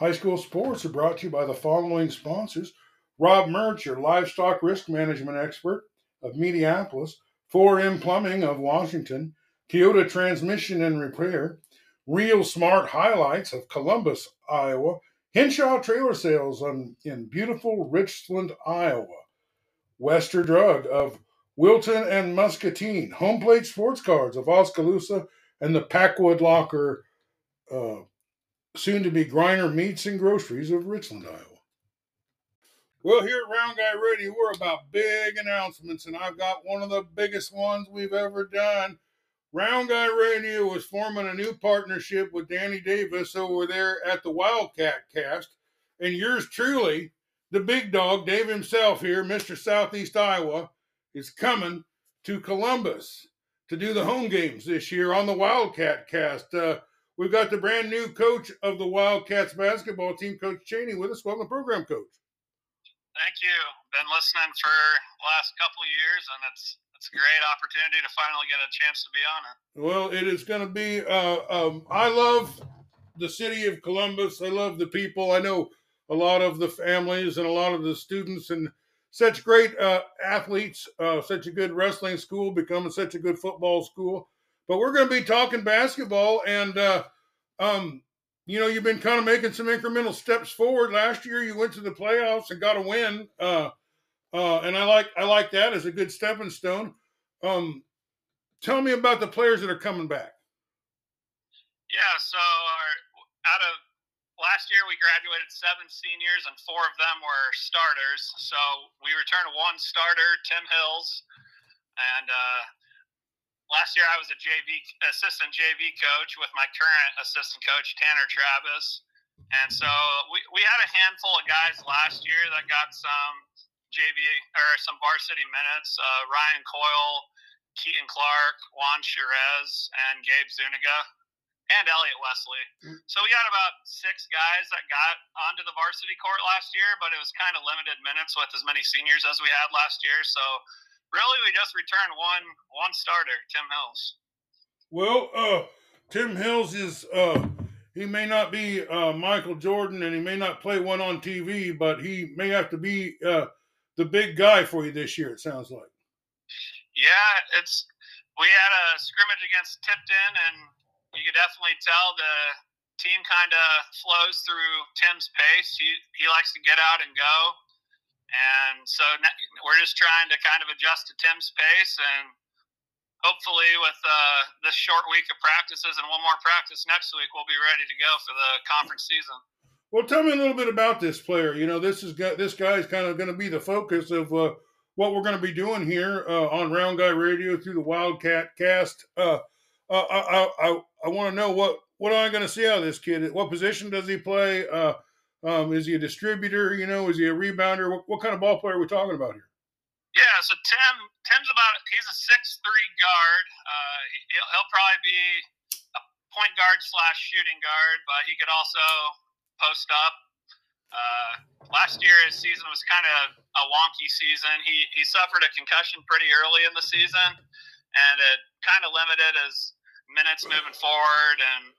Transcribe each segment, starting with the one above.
High school sports are brought to you by the following sponsors. Rob Mertz, your livestock risk management expert of Minneapolis, 4M Plumbing of Washington, Toyota Transmission and Repair, Real Smart Highlights of Columbus, Iowa, Henshaw Trailer Sales on, in beautiful Richland, Iowa, Wester Drug of Wilton and Muscatine, Home Plate Sports Cards of Oskaloosa, and the Packwood Locker, uh, soon to be Griner Meats and Groceries of Richland, Iowa. Well, here at Round Guy Radio, we're about big announcements, and I've got one of the biggest ones we've ever done. Round Guy Radio is forming a new partnership with Danny Davis over there at the Wildcat Cast, and yours truly, the big dog, Dave himself here, Mr. Southeast Iowa, is coming to Columbus to do the home games this year on the Wildcat Cast. Uh, we've got the brand new coach of the Wildcats basketball team, Coach Cheney, with us. Welcome, program coach. Thank you. Been listening for the last couple years, and it's it's a great opportunity to finally get a chance to be on it. Well, it is going to be. Uh, um, I love the city of Columbus. I love the people. I know a lot of the families and a lot of the students, and such great uh, athletes. Uh, such a good wrestling school, becoming such a good football school. But we're going to be talking basketball, and uh, um, you know, you've been kind of making some incremental steps forward. Last year, you went to the playoffs and got a win, uh, uh, and I like I like that as a good stepping stone. Um, tell me about the players that are coming back. Yeah, so our, out of last year, we graduated seven seniors, and four of them were starters. So we returned one starter, Tim Hills, and uh, last year I was a JV assistant JV coach with my current assistant coach Tanner Travis, and so we, we had a handful of guys last year that got some JV or some varsity minutes. Uh, Ryan Coyle, Keaton Clark, Juan Cherez, and Gabe Zuniga, and Elliot Wesley. So we had about six guys that got onto the varsity court last year, but it was kind of limited minutes with as many seniors as we had last year. So really we just returned one one starter, Tim Hills. Well, uh, Tim Hills is uh, he may not be uh, Michael Jordan, and he may not play one on TV, but he may have to be uh, the big guy for you this year. It sounds like. Yeah, it's we had a scrimmage against Tipton, and you could definitely tell the team kind of flows through Tim's pace. He he likes to get out and go. And so we're just trying to kind of adjust to Tim's pace and hopefully with uh, this short week of practices and one more practice next week, we'll be ready to go for the conference season. Well, tell me a little bit about this player. You know, this is this guy is kind of going to be the focus of uh, what we're going to be doing here uh, on Round Guy Radio through the Wildcat Cast. Uh, uh, I I, I, I want to know what what am I going to see out of this kid? What position does he play? Um, is he a distributor? You know, is he a rebounder? What, what kind of ball player are we talking about here? Yeah, so Tim Tim's about he's a six three guard. Uh, he'll, he'll probably be a point guard slash shooting guard, but he could also post up. Uh, last year his season was kind of a wonky season. He he suffered a concussion pretty early in the season, and it kind of limited his minutes moving forward and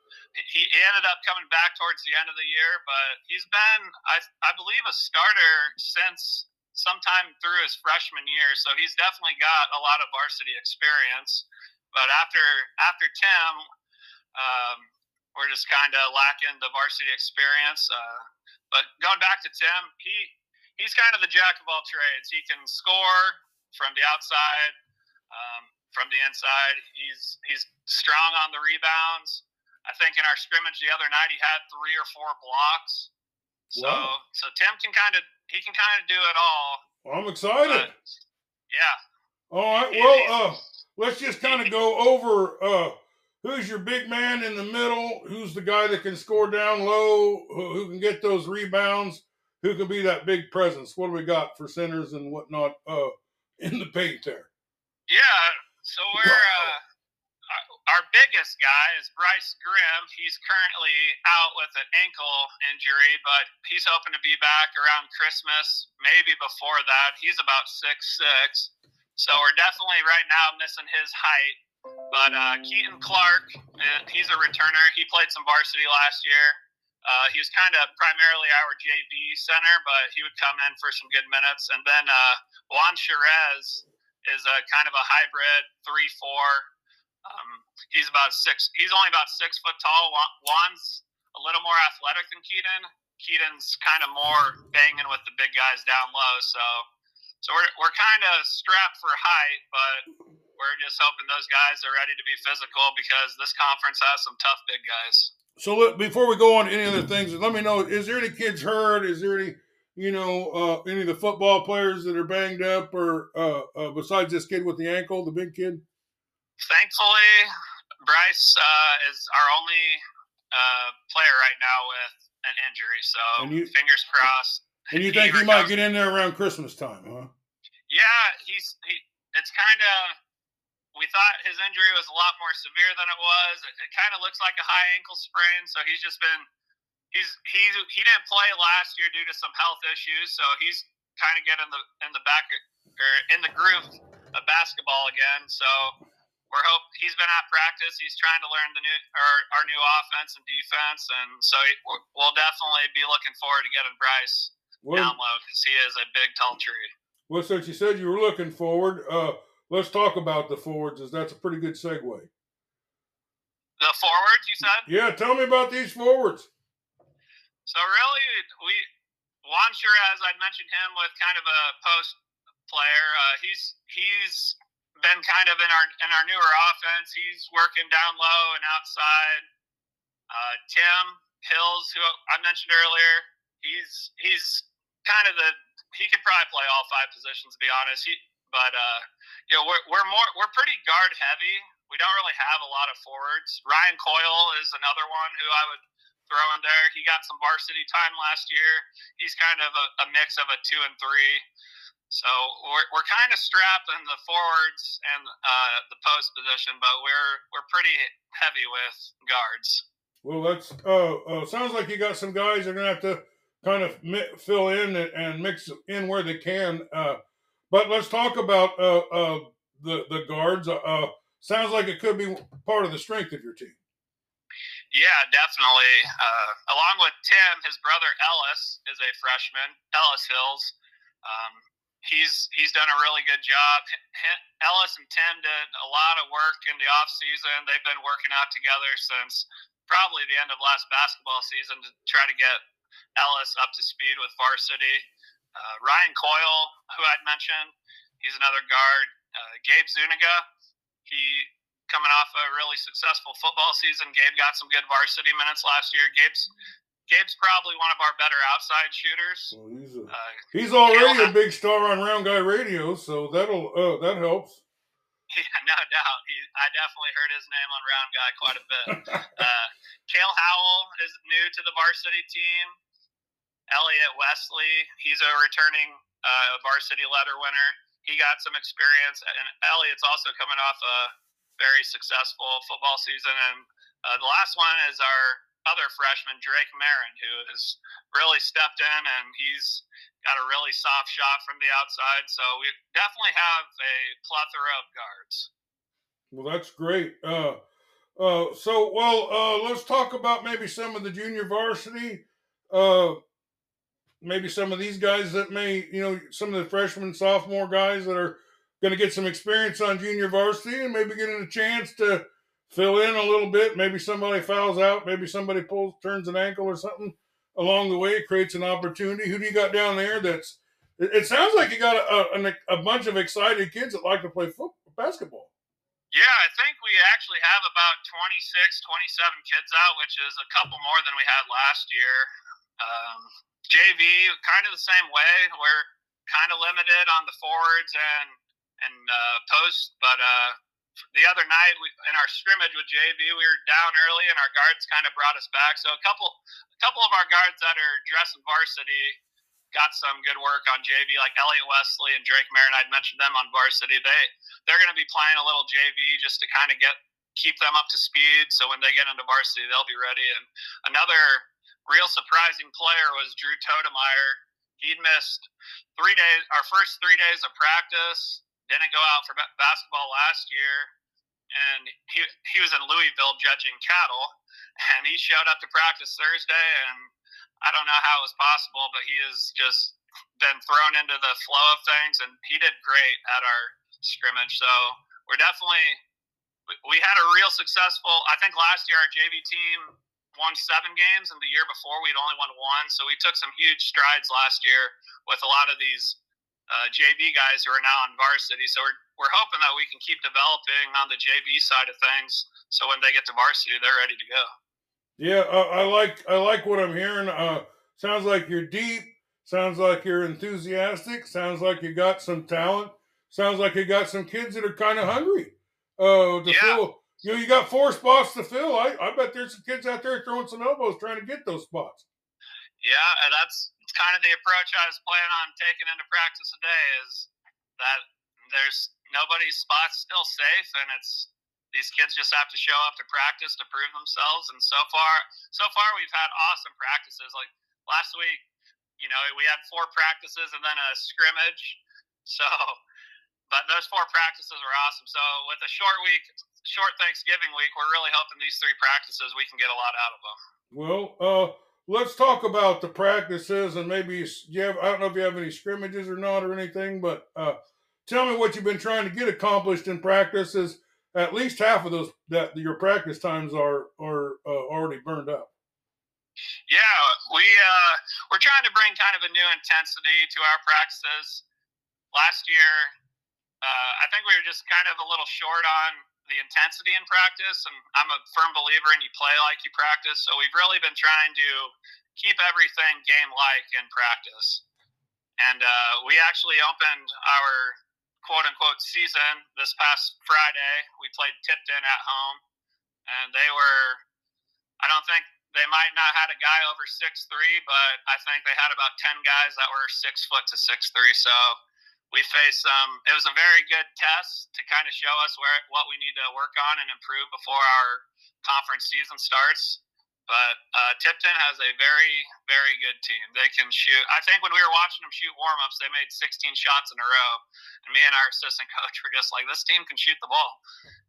he, ended up coming back towards the end of the year, but he's been, I, I believe, a starter since sometime through his freshman year. So he's definitely got a lot of varsity experience. But after after Tim, um, we're just kind of lacking the varsity experience. Uh, but going back to Tim, he he's kind of the jack of all trades. He can score from the outside, um, from the inside. He's he's strong on the rebounds. I think in our scrimmage the other night he had three or four blocks. So wow. so Tim can kind of he can kind of do it all. Well, I'm excited. Yeah. All right. Well, uh, let's just kind of go over uh, who's your big man in the middle, who's the guy that can score down low, who, who can get those rebounds, who can be that big presence. What do we got for centers and whatnot uh, in the paint there? Yeah. So we're. Our biggest guy is Bryce Grimm. He's currently out with an ankle injury, but he's hoping to be back around Christmas, maybe before that. He's about six six, so we're definitely right now missing his height. But uh, Keaton Clark, he's a returner. He played some varsity last year. Uh, he was kind of primarily our JV center, but he would come in for some good minutes. And then uh, Juan Cherez is a kind of a hybrid three-four. Um, he's about six. He's only about six foot tall. Juan's a little more athletic than Keaton. Keaton's kind of more banging with the big guys down low. So, so we're we're kind of strapped for height, but we're just hoping those guys are ready to be physical because this conference has some tough big guys. So before we go on to any other things, let me know: is there any kids hurt? Is there any, you know, uh, any of the football players that are banged up, or uh, uh, besides this kid with the ankle, the big kid? Thankfully, Bryce uh, is our only uh, player right now with an injury. So you, fingers crossed. And you think he, he might get in there around Christmas time, huh? Yeah, he's he. It's kind of we thought his injury was a lot more severe than it was. It, it kind of looks like a high ankle sprain, so he's just been he's he he didn't play last year due to some health issues, so he's kind of getting the in the back or in the groove of basketball again. So we're hope he's been at practice. He's trying to learn the new our, our new offense and defense, and so we'll definitely be looking forward to getting Bryce well, down low because he is a big tall tree. Well, since you said you were looking forward, uh, let's talk about the forwards, as that's a pretty good segue. The forwards, you said? Yeah, tell me about these forwards. So really, we Juan Cherez, I'd mentioned him with kind of a post player. Uh, he's he's been kind of in our in our newer offense. He's working down low and outside. Uh, Tim Hills, who I mentioned earlier, he's he's kind of the he could probably play all five positions to be honest. He but uh, you know, we're, we're more we're pretty guard heavy. We don't really have a lot of forwards. Ryan Coyle is another one who I would throw in there. He got some varsity time last year. He's kind of a, a mix of a two and three. So we're, we're kind of strapped in the forwards and uh, the post position, but we're we're pretty heavy with guards. Well, that's uh, uh, sounds like you got some guys that are gonna have to kind of mi- fill in and, mix in where they can. Uh, but let's talk about uh, uh, the the guards. Sounds like it could be part of the strength of your team. Yeah, definitely. Uh, along with Tim, his brother Ellis is a freshman. Ellis Hills. Um, he's he's done a really good job. Ellis and Tim did a lot of work in the off season. They've been working out together since probably the end of last basketball season to try to get Ellis up to speed with varsity. Uh, Ryan Coyle, who I'd mentioned, he's another guard. Uh, Gabe Zuniga, he coming off a really successful football season. Gabe got some good varsity minutes last year. Gabe's Gabe's probably one of our better outside shooters. Well, he's, a, uh, he's already a big star on Round Guy Radio, so that'll uh, that helps. Yeah, no doubt. He, I definitely heard his name on Round Guy quite a bit. uh, Kale Howell is new to the varsity team. Elliot Wesley, he's a returning uh, varsity letter winner. He got some experience, and Elliot's also coming off a very successful football season. And uh, the last one is our other freshman, Drake Marin, who has really stepped in and he's got a really soft shot from the outside. So we definitely have a plethora of guards. Well, that's great. Uh, uh, so, well, uh, let's talk about maybe some of the junior varsity. Uh, maybe some of these guys that may, you know, some of the freshman, sophomore guys that are going to get some experience on junior varsity and maybe getting a chance to fill in a little bit. Maybe somebody fouls out, maybe somebody pulls, turns an ankle or something along the way. It creates an opportunity. Who do you got down there? That's it, sounds like you got a, a, a, bunch of excited kids that like to play football, basketball. Yeah, I think we actually have about 26, 27 kids out, which is a couple more than we had last year. Um, JV, kind of the same way. We're kind of limited on the forwards and and uh, post, but uh, the other night we, in our scrimmage with JV, we were down early and our guards kind of brought us back. So a couple a couple of our guards that are dressing varsity got some good work on JV, like Elliot Wesley and Drake Marin. I'd mentioned them on varsity. They they're going to be playing a little JV just to kind of get keep them up to speed. So when they get into varsity, they'll be ready. And another real surprising player was Drew Todemeyer. He'd missed three days, our first three days of practice, didn't go out for basketball last year, and he he was in Louisville judging cattle, and he showed up to practice Thursday, and I don't know how it was possible, but he has just been thrown into the flow of things, and he did great at our scrimmage. So we're definitely we had a real successful. I think last year our JV team won seven games, and the year before we'd only won one. So we took some huge strides last year with a lot of these uh, JV guys who are now on varsity. So we're we're hoping that we can keep developing on the JV side of things. So when they get to varsity, they're ready to go. Yeah, uh, I like I like what I'm hearing. Uh, sounds like you're deep. Sounds like you're enthusiastic. Sounds like you got some talent. Sounds like you got some kids that are kind of hungry. Uh, to Yeah. fill. You know, you got four spots to fill. I, I bet there's some kids out there throwing some elbows trying to get those spots. Yeah, and that's kind of the approach I was planning on taking into practice today. Is that there's nobody's spot's still safe, and it's these kids just have to show up to practice to prove themselves. And so far, so far we've had awesome practices. Like last week, you know, we had four practices and then a scrimmage. So, but those four practices were awesome. So with a short week, short Thanksgiving week, we're really hoping these three practices we can get a lot out of them. Well, uh, let's talk about the practices and maybe you have. I don't know if you have any scrimmages or not or anything, but uh, tell me what you've been trying to get accomplished in practices. At least half of those that your practice times are are uh, already burned up. Yeah, we uh, we're trying to bring kind of a new intensity to our practices. Last year, uh, I think we were just kind of a little short on the intensity in practice, and I'm a firm believer in you play like you practice. So we've really been trying to keep everything game-like in practice. And uh, we actually opened our quote-unquote season this past Friday. We played Tipton at home, and they were. I don't think they might not had a guy over six three, but I think they had about ten guys that were six foot to six three. So we faced some. It was a very good test to kind of show us where what we need to work on and improve before our conference season starts. But uh, Tipton has a very, very good team. They can shoot. I think when we were watching them shoot warm ups, they made 16 shots in a row. And me and our assistant coach were just like, this team can shoot the ball.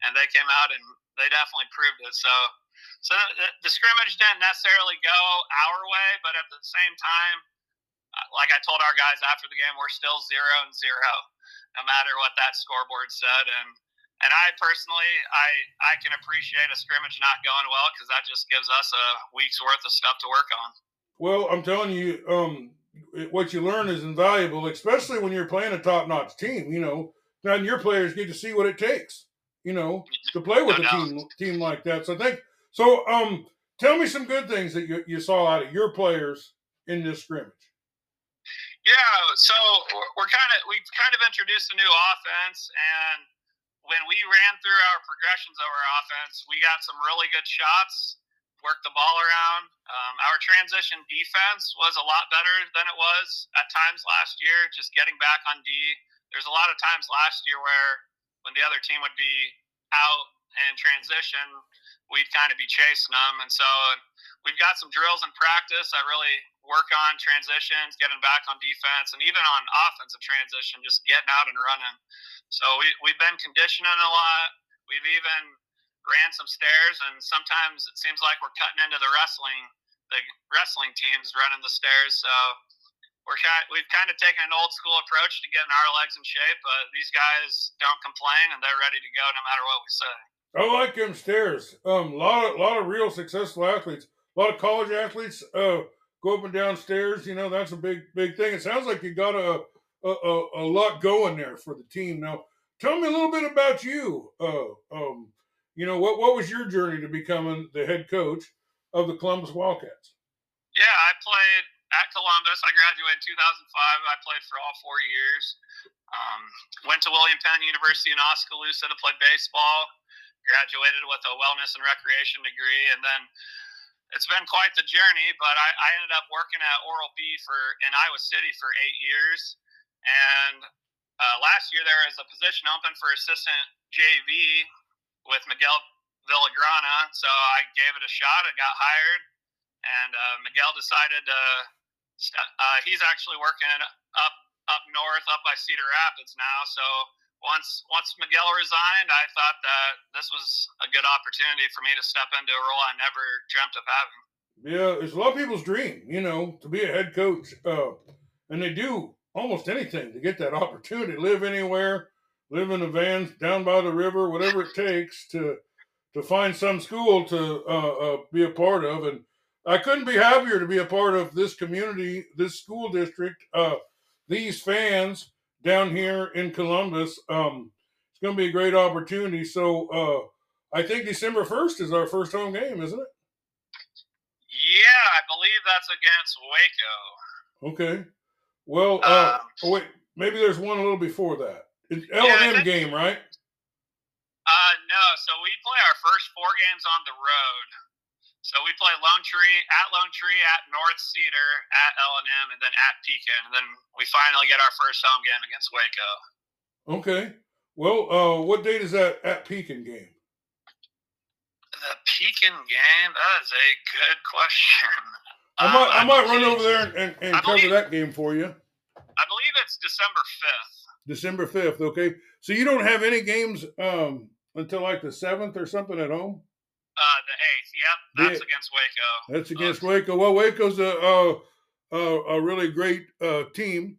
And they came out and they definitely proved it. So so the, the scrimmage didn't necessarily go our way, but at the same time, uh, like I told our guys after the game, we're still zero and zero, no matter what that scoreboard said. And and I personally, I I can appreciate a scrimmage not going well because that just gives us a week's worth of stuff to work on. Well, I'm telling you, um, what you learn is invaluable, especially when you're playing a top-notch team. You know, and your players get to see what it takes. You know, to play with No a doubt. team team like that. So I think so. Um, tell me some good things that you, you saw out of your players in this scrimmage. Yeah, so we're- kind of we've kind of introduced a new offense, and when we ran through our progressions of our offense, we got some really good shots, worked the ball around. Um, our transition defense was a lot better than it was at times last year. Just getting back on D. There's a lot of times last year where when the other team would be out in transition, we'd kind of be chasing them, and so we've got some drills in practice that really work on transitions, getting back on defense, and even on offensive transition, just getting out and running. So we, we've been conditioning a lot. We've even ran some stairs, and sometimes it seems like we're cutting into the wrestling, the wrestling teams running the stairs. So we're kind, we've kind of taken an old school approach to getting our legs in shape, but these guys don't complain, and they're ready to go no matter what we say. I like them stairs. Um, lot of lot of real successful athletes. A lot of college athletes uh go up and down stairs. You know, that's a big big thing. It sounds like you got a a, a, lot going there for the team. Now, tell me a little bit about you. Uh, um, you know, what what was your journey to becoming the head coach of the Columbus Wildcats? Yeah, I played at Columbus. I graduated in 2005. I played for all four years. Um, went to William Penn University in Oskaloosa to play baseball. Graduated with a wellness and recreation degree, and then it's been quite the journey. But I, I ended up working at Oral B for in Iowa City for eight years, and uh, last year there was a position open for assistant JV with Miguel Villagrana, so I gave it a shot. I got hired and uh, Miguel decided to. Uh, he's actually working up up north, up by Cedar Rapids now. So once once Miguel resigned, I thought that this was a good opportunity for me to step into a role I never dreamt of having. Yeah, it's a lot of people's dream, you know, to be a head coach, uh, and they do almost anything to get that opportunity. Live anywhere, live in a van down by the river, whatever it takes to to find some school to uh, uh, be a part of. And I couldn't be happier to be a part of this community, this school district, uh, these fans down here in Columbus. Um, it's going to be a great opportunity. So uh, I think December 1st is our first home game, isn't it? Yeah, I believe that's against Waco. Okay. Well, uh, um, oh wait, maybe there's one a little before that. It's L and M game, right? Uh, no. So we play our first four games on the road. So we play Lone Tree at Lone Tree at North Cedar at L and M and then at Pekin, and then we finally get our first home game against Waco. Okay. Well, uh, what date is that at Pekin game? The Pekin game. That is a good question. I might, uh, I, I might run over there and, and, and cover that game for you. I believe it's December fifth. December fifth. Okay. So you don't have any games um, until like the seventh or something at home. Uh, the eighth. Yep, that's the, against Waco. That's against uh, Waco. Well, Waco's a a, a, a really great uh, team.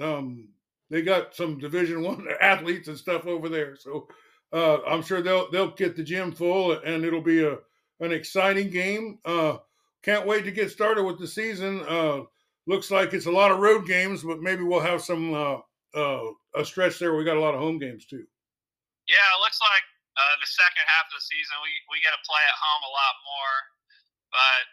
Um, they got some Division One athletes and stuff over there, so uh, I'm sure they'll they'll get the gym full, and it'll be a an exciting game. Uh, can't wait to get started with the season. Uh, looks like it's a lot of road games, but maybe we'll have some uh, uh, a stretch there. We got a lot of home games too. Yeah, it looks like uh, the second half of the season, we, we get to play at home a lot more. But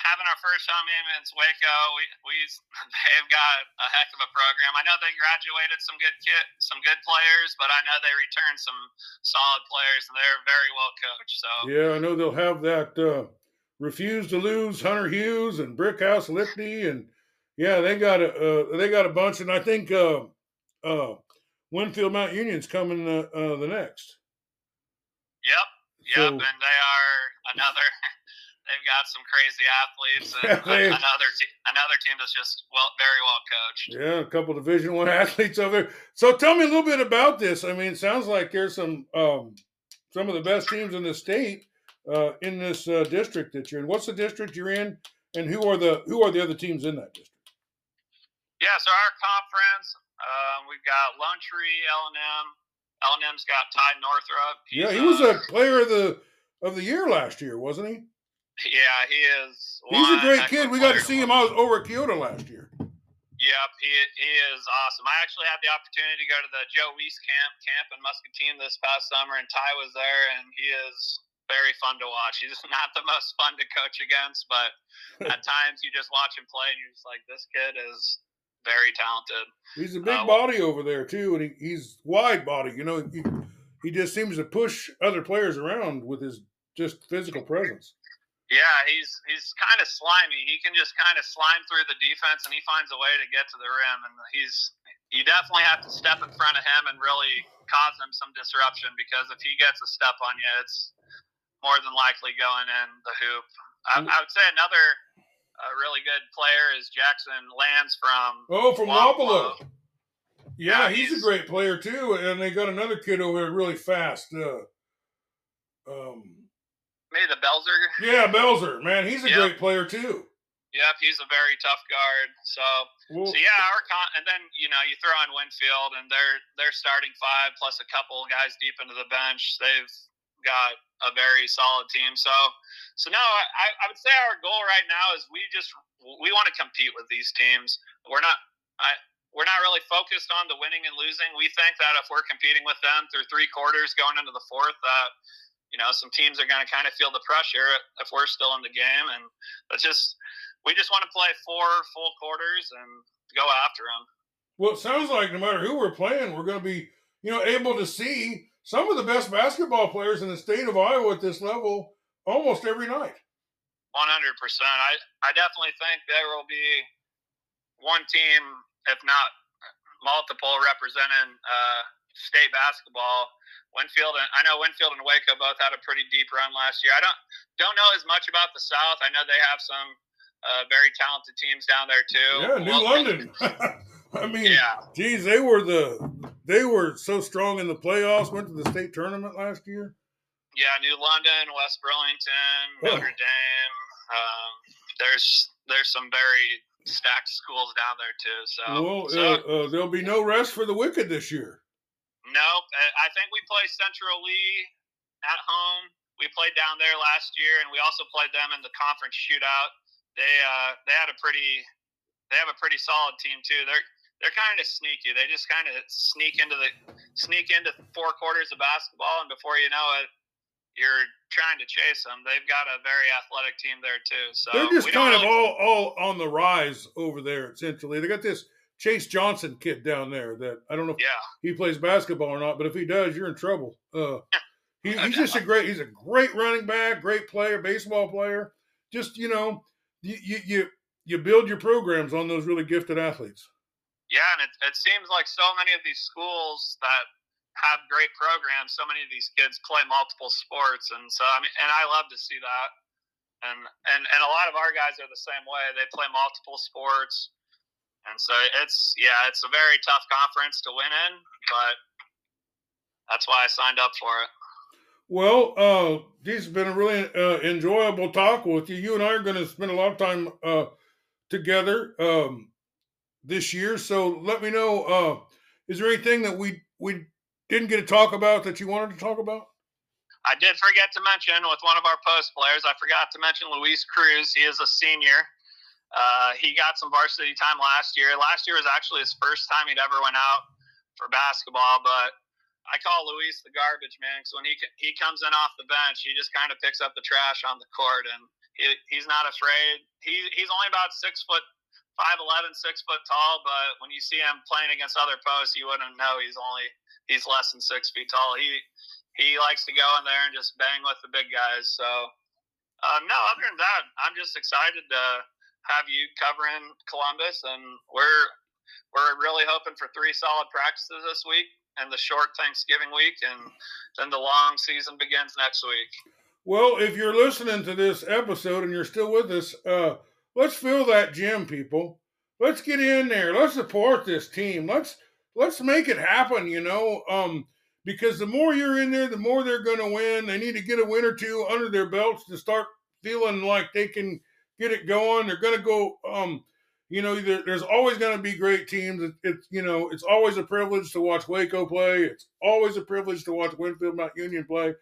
having our first home game against Waco, we, we they've got a heck of a program. I know they graduated some good kit, some good players, but I know they returned some solid players, and they're very well coached. So yeah, I know they'll have that. Uh, refuse to lose Hunter Hughes and Brickhouse Lipney, and yeah, they got a uh, they got a bunch, and I think uh, uh, Winfield Mount Union's coming uh, uh, the next. Yep, yep, so, and they are another. they've got some crazy athletes and they, another te- another team that's just well very well coached. Yeah, a couple Division One athletes over there. So tell me a little bit about this. I mean, it sounds like there's some um, some of the best teams in the state uh, in this uh, district that you're in. What's the district you're in, and who are the who are the other teams in that district? Yeah, so our conference, uh, we've got Lone Tree, L and M, L&M's got Ty Northrup. He's, yeah, he was a uh, player of the of the year last year, wasn't he? Yeah, he is. He's a great kid. We got to see him I was over at Keota last year. Yep, he he is awesome. I actually had the opportunity to go to the Joe Weiss camp camp in Muscatine this past summer, and Ty was there, and he is very fun to watch. He's not the most fun to coach against, but at times you just watch him play, and you're just like, this kid is very talented. He's a big uh, body over there too, and he, he's wide body. You know, he, he just seems to push other players around with his just physical presence. Yeah, he's he's kind of slimy. He can just kind of slime through the defense, and he finds a way to get to the rim. And he's you definitely have to step in front of him and really cause him some disruption because if he gets a step on you, it's more than likely going in the hoop. I, I would say another a really good player is Jackson Lands from oh from Wapello. Yeah, yeah he's, he's, a great player too, and they got another kid over there really fast. Uh, um, maybe the Belzer. Yeah, Belzer, man, he's a yep. great player too. Yep, he's a very tough guard. So, well, so yeah, our con- and then you know you throw in Winfield and they're they're starting five plus a couple guys deep into the bench. They've got a very solid team. So, so no, I, I would say our goal right now is we just we want to compete with these teams. We're not I, we're not really focused on the winning and losing. We think that if we're competing with them through three quarters going into the fourth, uh, you know some teams are going to kind of feel the pressure if we're still in the game, and that's just we just want to play four full quarters and go after them. Well, it sounds like no matter who we're playing, we're going to be you know able to see some of the best basketball players in the state of Iowa at this level almost every night. 100%. I, I definitely think there will be one team, if not multiple, representing uh, state basketball. Winfield and I know Winfield and Waco both had a pretty deep run last year. I don't don't know as much about the South. I know they have some uh, very talented teams down there too. Yeah, New well, London. I mean, Yeah. geez, they were the they were so strong in the playoffs. Went to the state tournament last year. Yeah, New London, West Burlington, Oh. Notre Dame. Um, there's there's some very stacked schools down there too. So, well, so uh, uh, there'll be no rest for the wicked this year. nope. I I think we play Central Lee at home. We played down there last year, and we also played them in the conference shootout. They uh, they had a pretty they have a pretty solid team too. They're they're kind of sneaky. They just kind of sneak into the sneak into four quarters of basketball, and before you know it, you're trying to chase them. They've got a very athletic team there too. So They're just kind of really- all all on the rise over there. Essentially, they got this Chase Johnson kid down there that I don't know if yeah. he plays basketball or not, but if he does, you're in trouble. Uh, he, he's just a great he's a great running back, great player, baseball player. Just you know, you you, you build your programs on those really gifted athletes. Yeah, and it, it seems like so many of these schools that have great programs, so many of these kids play multiple sports, and so I mean, and I love to see that. And and and a lot of our guys are the same way. They play multiple sports, and so it's yeah, it's a very tough conference to win in, but that's why I signed up for it. Well, uh, this has been a really uh, enjoyable talk with you. You and I are going to spend a lot of time uh, together um, this year. So let me know. Uh, is there anything that we we didn't get to talk about that you wanted to talk about? I did forget to mention with one of our post players, I forgot to mention Luis Cruz. He is a senior. Uh, he got some varsity time last year. Last year was actually his first time he'd ever went out for basketball, but I call Luis the garbage man because when he he comes in off the bench, he just kind of picks up the trash on the court, and he, he's not afraid. He he's only about six foot five eleven, six foot tall, but when you see him playing against other posts, you wouldn't know he's only he's less than six feet tall. He he likes to go in there and just bang with the big guys. So, uh, no, other than that, I'm just excited to have you covering Columbus, and we're we're really hoping for three solid practices this week and the short Thanksgiving week, and then the long season begins next week. Well, if you're listening to this episode and you're still with us, uh, let's fill that gym, people. Let's get in there. Let's support this team. Let's let's make it happen. You know, um, because the more you're in there, the more they're going to win. They need to get a win or two under their belts to start feeling like they can get it going. They're going to go. Um, you know, there, there's always going to be great teams. It, it's you know, it's always a privilege to watch Waco play. It's always a privilege to watch Winfield Mount Union play.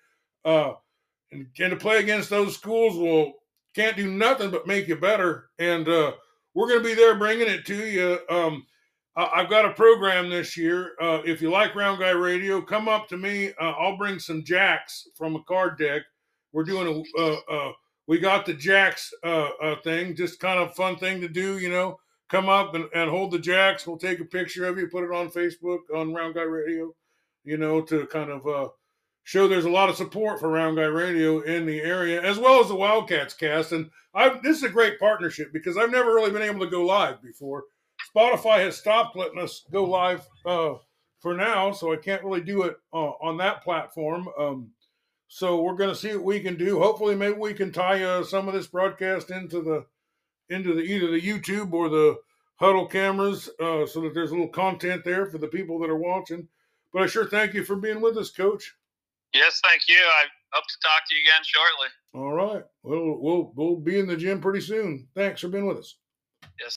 Uh, and, and to play against those schools will can't do nothing but make you better. And uh, we're going to be there bringing it to you. Um, I, I've got a program this year. Uh, if you like Round Guy Radio, come up to me. Uh, I'll bring some jacks from a card deck. We're doing a. We got the jacks uh, uh, thing, just kind of fun thing to do, you know. Come up and, and hold the jacks. We'll take a picture of you, put it on Facebook on Round Guy Radio, you know, to kind of uh, show there's a lot of support for Round Guy Radio in the area, as well as the Wildcats cast. And I this is a great partnership because I've never really been able to go live before. Spotify has stopped letting us go live uh, for now, so I can't really do it uh, on that platform. Um, so we're going to see what we can do. Hopefully, maybe we can tie uh, some of this broadcast into the into the either the YouTube or the Hudl cameras, uh, so that there's a little content there for the people that are watching. But I sure thank you for being with us, Coach. Yes, thank you. I hope to talk to you again shortly. All right. Well, we'll we'll be in the gym pretty soon. Thanks for being with us.